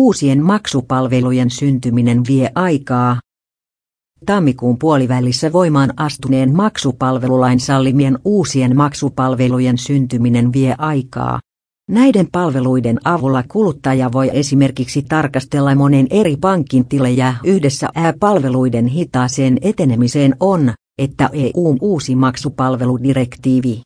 Uusien maksupalvelujen syntyminen vie aikaa. Tammikuun puolivälissä voimaan astuneen maksupalvelulain sallimien uusien maksupalvelujen syntyminen vie aikaa. Näiden palveluiden avulla kuluttaja voi esimerkiksi tarkastella monen eri pankin tilejä yhdessä palveluiden hitaaseen etenemiseen on, että EUn uusi maksupalveludirektiivi